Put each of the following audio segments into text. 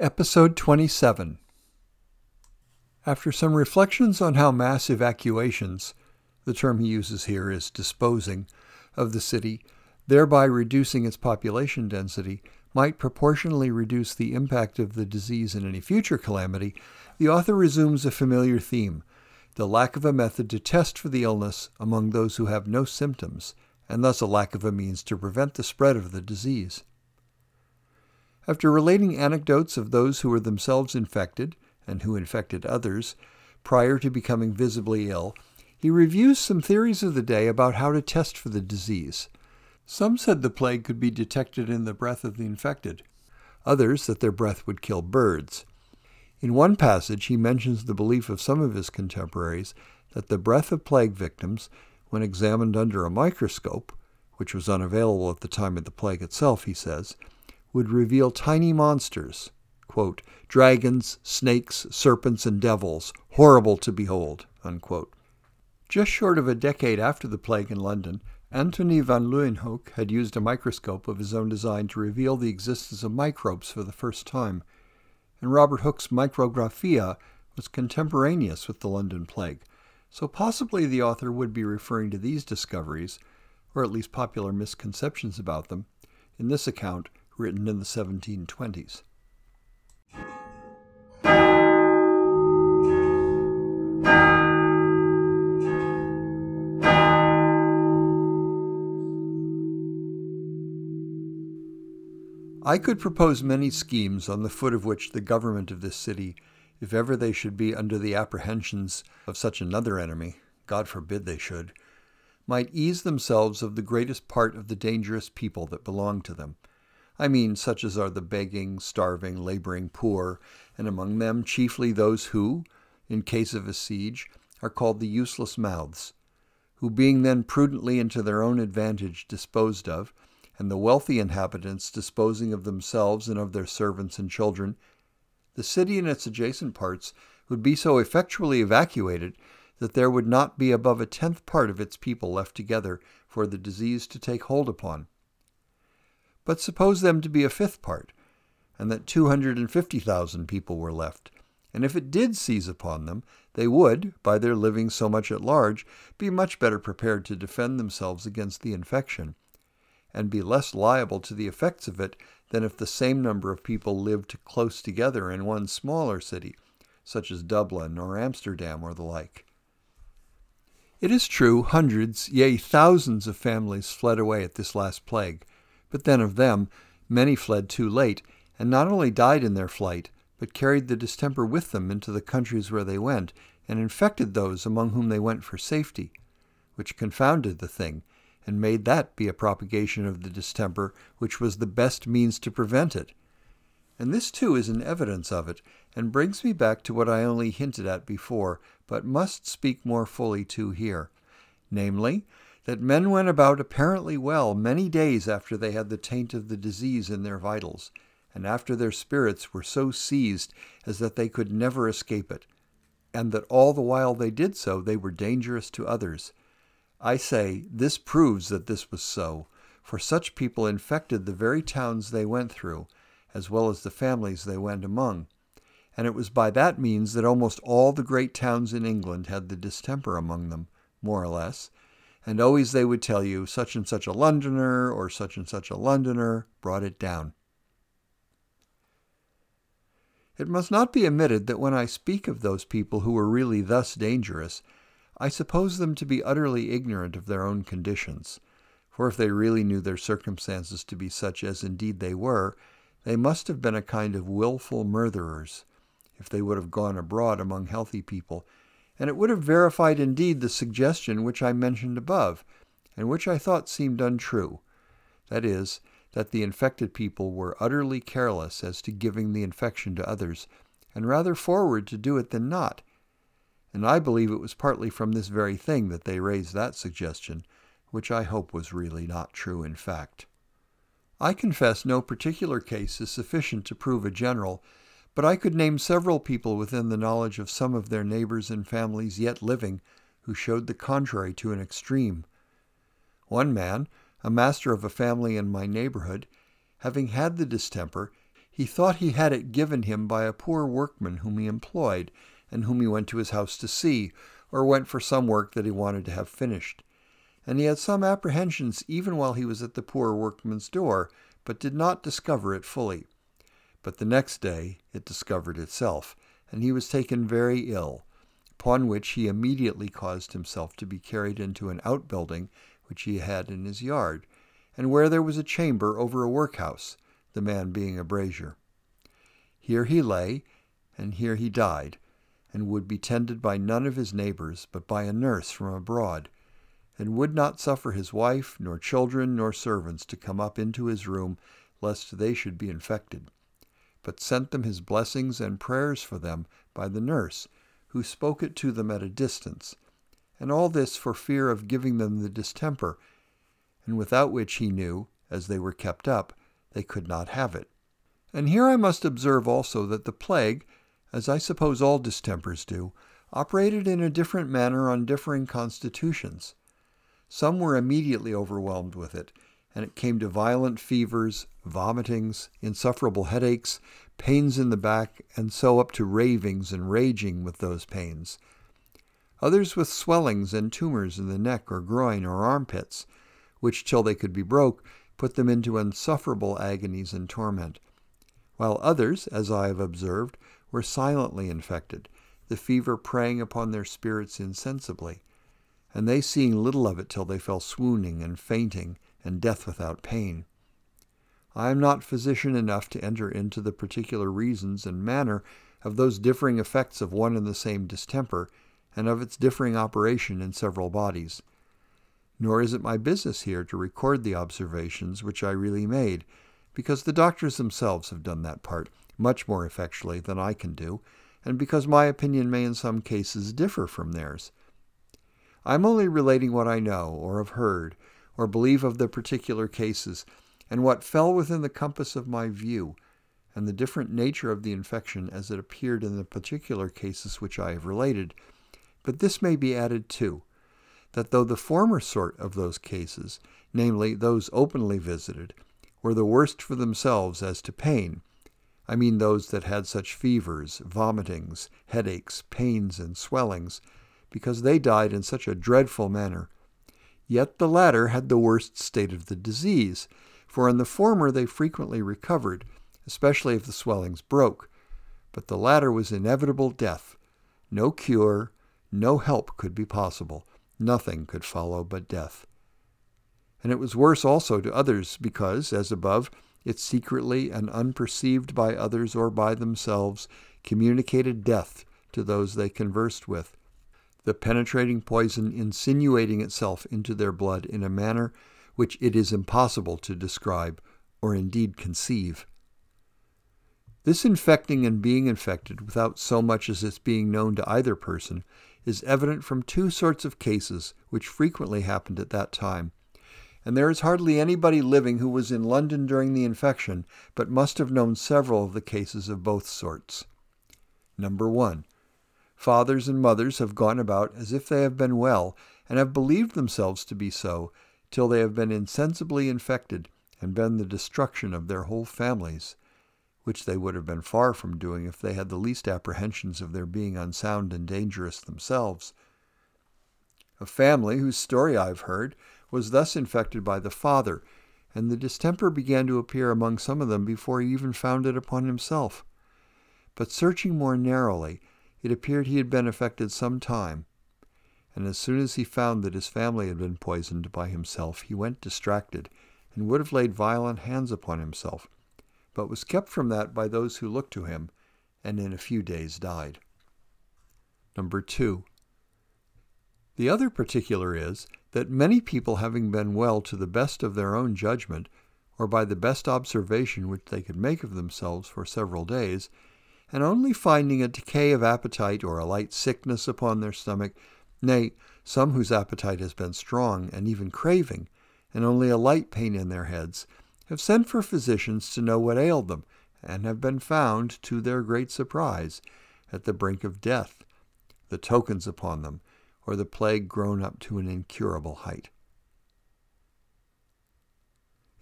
Episode 27 After some reflections on how mass evacuations, the term he uses here is disposing, of the city, thereby reducing its population density, might proportionally reduce the impact of the disease in any future calamity, the author resumes a familiar theme the lack of a method to test for the illness among those who have no symptoms, and thus a lack of a means to prevent the spread of the disease. After relating anecdotes of those who were themselves infected and who infected others prior to becoming visibly ill, he reviews some theories of the day about how to test for the disease. Some said the plague could be detected in the breath of the infected, others that their breath would kill birds. In one passage, he mentions the belief of some of his contemporaries that the breath of plague victims, when examined under a microscope, which was unavailable at the time of the plague itself, he says, would reveal tiny monsters, quote, dragons, snakes, serpents, and devils, horrible to behold. Unquote. Just short of a decade after the plague in London, Antonie van Leeuwenhoek had used a microscope of his own design to reveal the existence of microbes for the first time, and Robert Hooke's Micrographia was contemporaneous with the London plague, so possibly the author would be referring to these discoveries, or at least popular misconceptions about them, in this account written in the 1720s. I could propose many schemes on the foot of which the government of this city, if ever they should be under the apprehensions of such another enemy, God forbid they should, might ease themselves of the greatest part of the dangerous people that belong to them, I mean such as are the begging, starving, laboring poor, and among them chiefly those who, in case of a siege, are called the useless mouths, who being then prudently and to their own advantage disposed of, and the wealthy inhabitants disposing of themselves and of their servants and children, the city and its adjacent parts would be so effectually evacuated that there would not be above a tenth part of its people left together for the disease to take hold upon. But suppose them to be a fifth part, and that 250,000 people were left. And if it did seize upon them, they would, by their living so much at large, be much better prepared to defend themselves against the infection, and be less liable to the effects of it than if the same number of people lived close together in one smaller city, such as Dublin or Amsterdam or the like. It is true, hundreds, yea, thousands of families fled away at this last plague, but then of them, many fled too late, and not only died in their flight, but carried the distemper with them into the countries where they went, and infected those among whom they went for safety, which confounded the thing, and made that be a propagation of the distemper which was the best means to prevent it. And this too is an evidence of it, and brings me back to what I only hinted at before, but must speak more fully to here, namely, that men went about apparently well many days after they had the taint of the disease in their vitals, and after their spirits were so seized as that they could never escape it, and that all the while they did so they were dangerous to others. I say, this proves that this was so, for such people infected the very towns they went through, as well as the families they went among. And it was by that means that almost all the great towns in England had the distemper among them, more or less, and always they would tell you such and such a Londoner or such and such a Londoner brought it down. It must not be omitted that when I speak of those people who were really thus dangerous, I suppose them to be utterly ignorant of their own conditions, for if they really knew their circumstances to be such as indeed they were, they must have been a kind of wilful murderers, if they would have gone abroad among healthy people and it would have verified indeed the suggestion which I mentioned above, and which I thought seemed untrue. That is, that the infected people were utterly careless as to giving the infection to others, and rather forward to do it than not. And I believe it was partly from this very thing that they raised that suggestion, which I hope was really not true in fact. I confess no particular case is sufficient to prove a general, but I could name several people within the knowledge of some of their neighbors and families yet living who showed the contrary to an extreme. One man, a master of a family in my neighborhood, having had the distemper, he thought he had it given him by a poor workman whom he employed, and whom he went to his house to see, or went for some work that he wanted to have finished. And he had some apprehensions even while he was at the poor workman's door, but did not discover it fully. But the next day it discovered itself, and he was taken very ill, upon which he immediately caused himself to be carried into an outbuilding which he had in his yard, and where there was a chamber over a workhouse, the man being a brazier. Here he lay, and here he died, and would be tended by none of his neighbors, but by a nurse from abroad, and would not suffer his wife, nor children, nor servants to come up into his room, lest they should be infected, but sent them his blessings and prayers for them by the nurse, who spoke it to them at a distance, and all this for fear of giving them the distemper, and without which he knew, as they were kept up, they could not have it. And here I must observe also that the plague, as I suppose all distempers do, operated in a different manner on differing constitutions. Some were immediately overwhelmed with it, and it came to violent fevers, vomitings, insufferable headaches, pains in the back, and so up to ravings and raging with those pains. Others with swellings and tumors in the neck or groin or armpits, which, till they could be broke, put them into insufferable agonies and torment, while others, as I have observed, were silently infected, the fever preying upon their spirits insensibly, and they seeing little of it till they fell swooning and fainting, and death without pain. I am not physician enough to enter into the particular reasons and manner of those differing effects of one and the same distemper, and of its differing operation in several bodies. Nor is it my business here to record the observations which I really made, because the doctors themselves have done that part much more effectually than I can do, and because my opinion may in some cases differ from theirs. I am only relating what I know, or have heard, or believe of the particular cases, and what fell within the compass of my view, and the different nature of the infection as it appeared in the particular cases which I have related, but this may be added too, that though the former sort of those cases, namely those openly visited, were the worst for themselves as to pain, I mean those that had such fevers, vomitings, headaches, pains, and swellings, because they died in such a dreadful manner, yet the latter had the worst state of the disease, for in the former they frequently recovered, especially if the swellings broke, but the latter was inevitable death, no cure, no help could be possible. Nothing could follow but death. And it was worse also to others because, as above, it secretly and unperceived by others or by themselves communicated death to those they conversed with, the penetrating poison insinuating itself into their blood in a manner which it is impossible to describe or indeed conceive. This infecting and being infected without so much as its being known to either person is evident from two sorts of cases which frequently happened at that time. And there is hardly anybody living who was in London during the infection, but must have known several of the cases of both sorts. Number one, fathers and mothers have gone about as if they have been well, and have believed themselves to be so, till they have been insensibly infected, and been the destruction of their whole families which they would have been far from doing if they had the least apprehensions of their being unsound and dangerous themselves. A family whose story I have heard was thus infected by the father, and the distemper began to appear among some of them before he even found it upon himself. But searching more narrowly, it appeared he had been affected some time, and as soon as he found that his family had been poisoned by himself, he went distracted, and would have laid violent hands upon himself but was kept from that by those who looked to him, and in a few days died. Number two. The other particular is that many people having been well to the best of their own judgment, or by the best observation which they could make of themselves for several days, and only finding a decay of appetite or a light sickness upon their stomach, nay, some whose appetite has been strong and even craving, and only a light pain in their heads, have sent for physicians to know what ailed them, and have been found, to their great surprise, at the brink of death, the tokens upon them, or the plague grown up to an incurable height.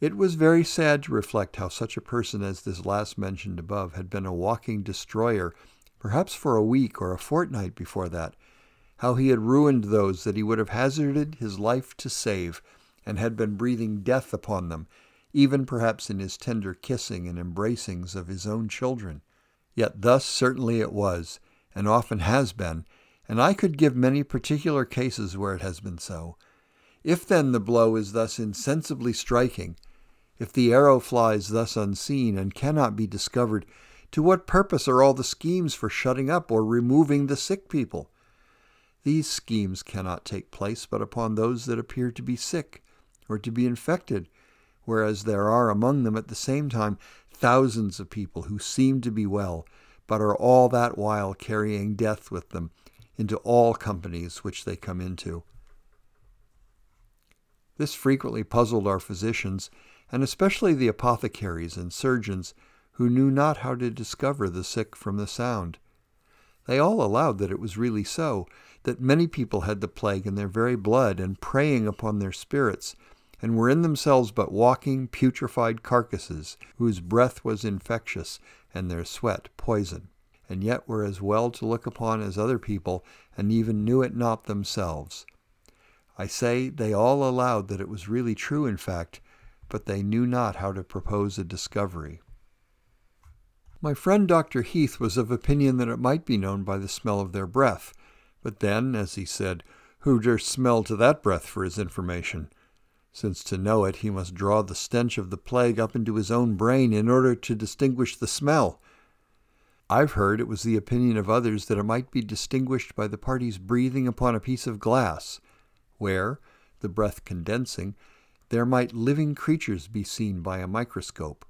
It was very sad to reflect how such a person as this last mentioned above had been a walking destroyer, perhaps for a week or a fortnight before that, how he had ruined those that he would have hazarded his life to save, and had been breathing death upon them, even perhaps in his tender kissing and embracings of his own children. Yet thus certainly it was, and often has been, and I could give many particular cases where it has been so. If then the blow is thus insensibly striking, if the arrow flies thus unseen and cannot be discovered, to what purpose are all the schemes for shutting up or removing the sick people? These schemes cannot take place but upon those that appear to be sick or to be infected, whereas there are among them at the same time thousands of people who seem to be well, but are all that while carrying death with them into all companies which they come into. This frequently puzzled our physicians, and especially the apothecaries and surgeons, who knew not how to discover the sick from the sound. They all allowed that it was really so, that many people had the plague in their very blood and preying upon their spirits, and were in themselves but walking, putrefied carcasses, whose breath was infectious and their sweat poison, and yet were as well to look upon as other people, and even knew it not themselves. I say they all allowed that it was really true, in fact, but they knew not how to propose a discovery. My friend Dr. Heath was of opinion that it might be known by the smell of their breath, but then, as he said, who durst smell to that breath for his information? Since to know it he must draw the stench of the plague up into his own brain in order to distinguish the smell. I've heard it was the opinion of others that it might be distinguished by the party's breathing upon a piece of glass, where, the breath condensing, there might living creatures be seen by a microscope,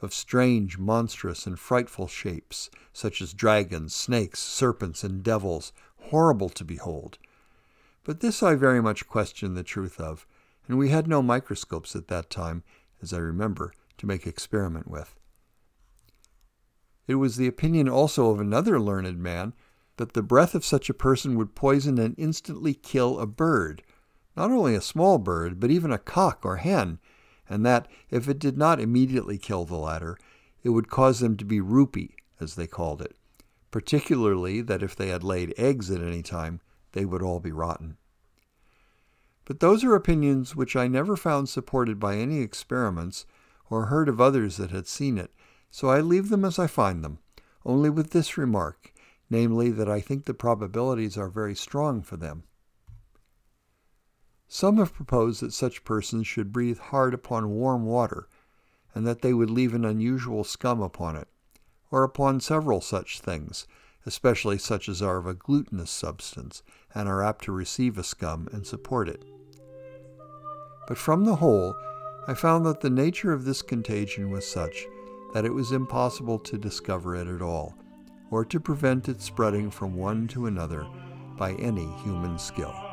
of strange, monstrous, and frightful shapes, such as dragons, snakes, serpents, and devils, horrible to behold. But this I very much question the truth of, and we had no microscopes at that time, as I remember, to make experiment with. It was the opinion also of another learned man that the breath of such a person would poison and instantly kill a bird, not only a small bird, but even a cock or hen, and that, if it did not immediately kill the latter, it would cause them to be roupy, as they called it, particularly that if they had laid eggs at any time, they would all be rotten. But those are opinions which I never found supported by any experiments, or heard of others that had seen it, so I leave them as I find them, only with this remark, namely that I think the probabilities are very strong for them. Some have proposed that such persons should breathe hard upon warm water, and that they would leave an unusual scum upon it, or upon several such things, especially such as are of a glutinous substance, and are apt to receive a scum and support it. But from the whole, I found that the nature of this contagion was such that it was impossible to discover it at all, or to prevent its spreading from one to another by any human skill.